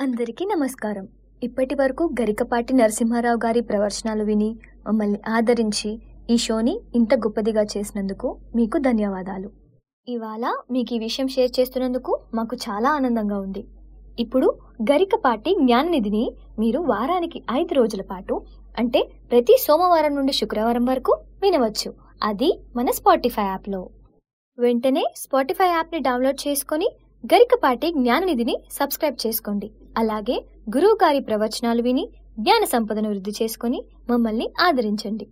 అందరికీ నమస్కారం. ఇప్పటి వరకు గరికపాటి నరసింహారావు గారి ప్రవచనాలు విని మమ్మల్ని ఆదరించి ఈ షోని ఇంత గొప్పదిగా చేసినందుకు మీకు ధన్యవాదాలు. ఇవాళ మీకు ఈ విషయం షేర్ చేస్తున్నందుకు మాకు చాలా ఆనందంగా ఉంది. ఇప్పుడు గరికపాటి జ్ఞాననిధిని మీరు వారానికి ఐదు రోజుల పాటు అంటే ప్రతి సోమవారం నుండి శుక్రవారం వరకు వినవచ్చు. అది మన స్పాటిఫై యాప్లో. వెంటనే స్పాటిఫై యాప్ని డౌన్లోడ్ చేసుకొని గరికపాటి జ్ఞాననిధిని సబ్స్క్రైబ్ చేసుకోండి. అలాగే గురువు గారి ప్రవచనాలు విని జ్ఞాన సంపదను వృద్ధి చేసుకొని మమ్మల్ని ఆదరించండి.